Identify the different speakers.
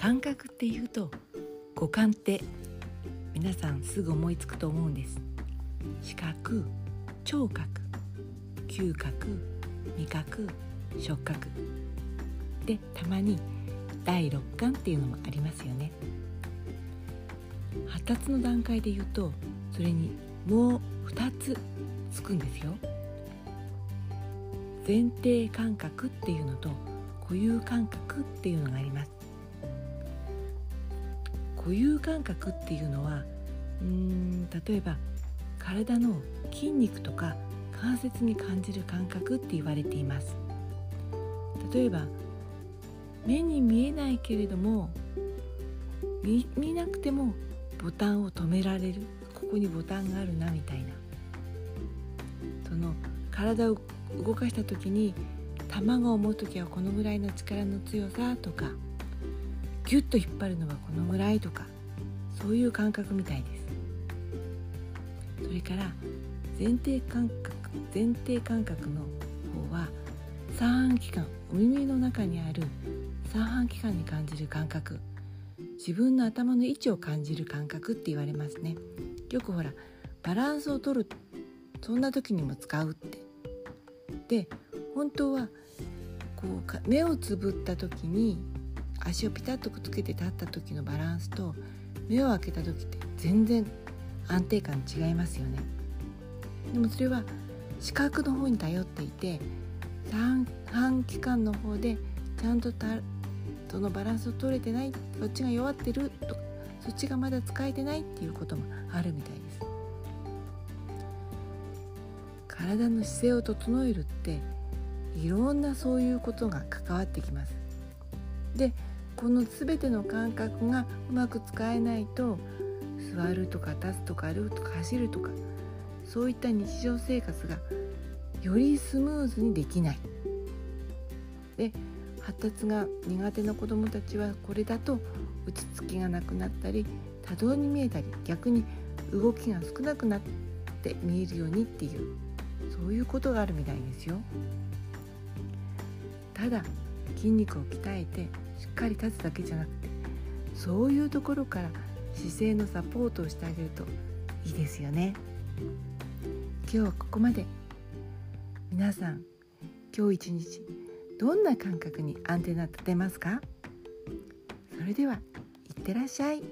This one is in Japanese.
Speaker 1: 感覚っていうと五感って皆さんすぐ思いつくと思うんです。視覚聴覚嗅覚味覚触覚。でたまに第六感っていうのもありますよね。発達の段階で言うとそれにもう2つつくんですよ。前提感覚っていうのと固有感覚っていうのがあります。固有感覚っていうのはうーん例えば体の筋肉とか関節に感じる感覚って言われています。例えば目に見えないけれども見見なくてもボタンを止められる。ここにボタンがあるなみたいな。その体を動かした時に卵を持つ時はこのぐらいの力の強さとかギュッと引っ張るのはこのぐらいとかそういう感覚みたいです。それから前提感覚前提感覚の方は三半規管お耳の中にある三半規管に感じる感覚自分の頭の位置を感じる感覚って言われますね。よくほらバランスを取るそんな時にも使うって。で本当はこう目をつぶった時に足をピタッとくっつけて立った時のバランスと目を開けた時って全然安定感違いますよね。でもそれは視覚の方に頼っていて三半規管の方でちゃんとたそのバランスを取れてないそっちが弱ってるとかそっちがまだ使えてないっていうこともあるみたいです。体の姿勢を整えるっていろんなそういうことが関わってきます。でこの全ての感覚がうまく使えないと座るとか立つとか歩くとか走るとかそういった日常生活がよりスムーズにできないで発達が苦手な子どもたちはこれだと落ち着きがなくなったり多動に見えたり逆に動きが少なくなって見えるようにっていうそういうことがあるみたいですよ。ただ筋肉を鍛えてしっかり立つだけじゃなくてそういうところから姿勢のサポートをしてあげるといいですよね。今日はここまで皆さん今日一日どんな感覚にアンテナ立てますか？それではいってらっしゃい。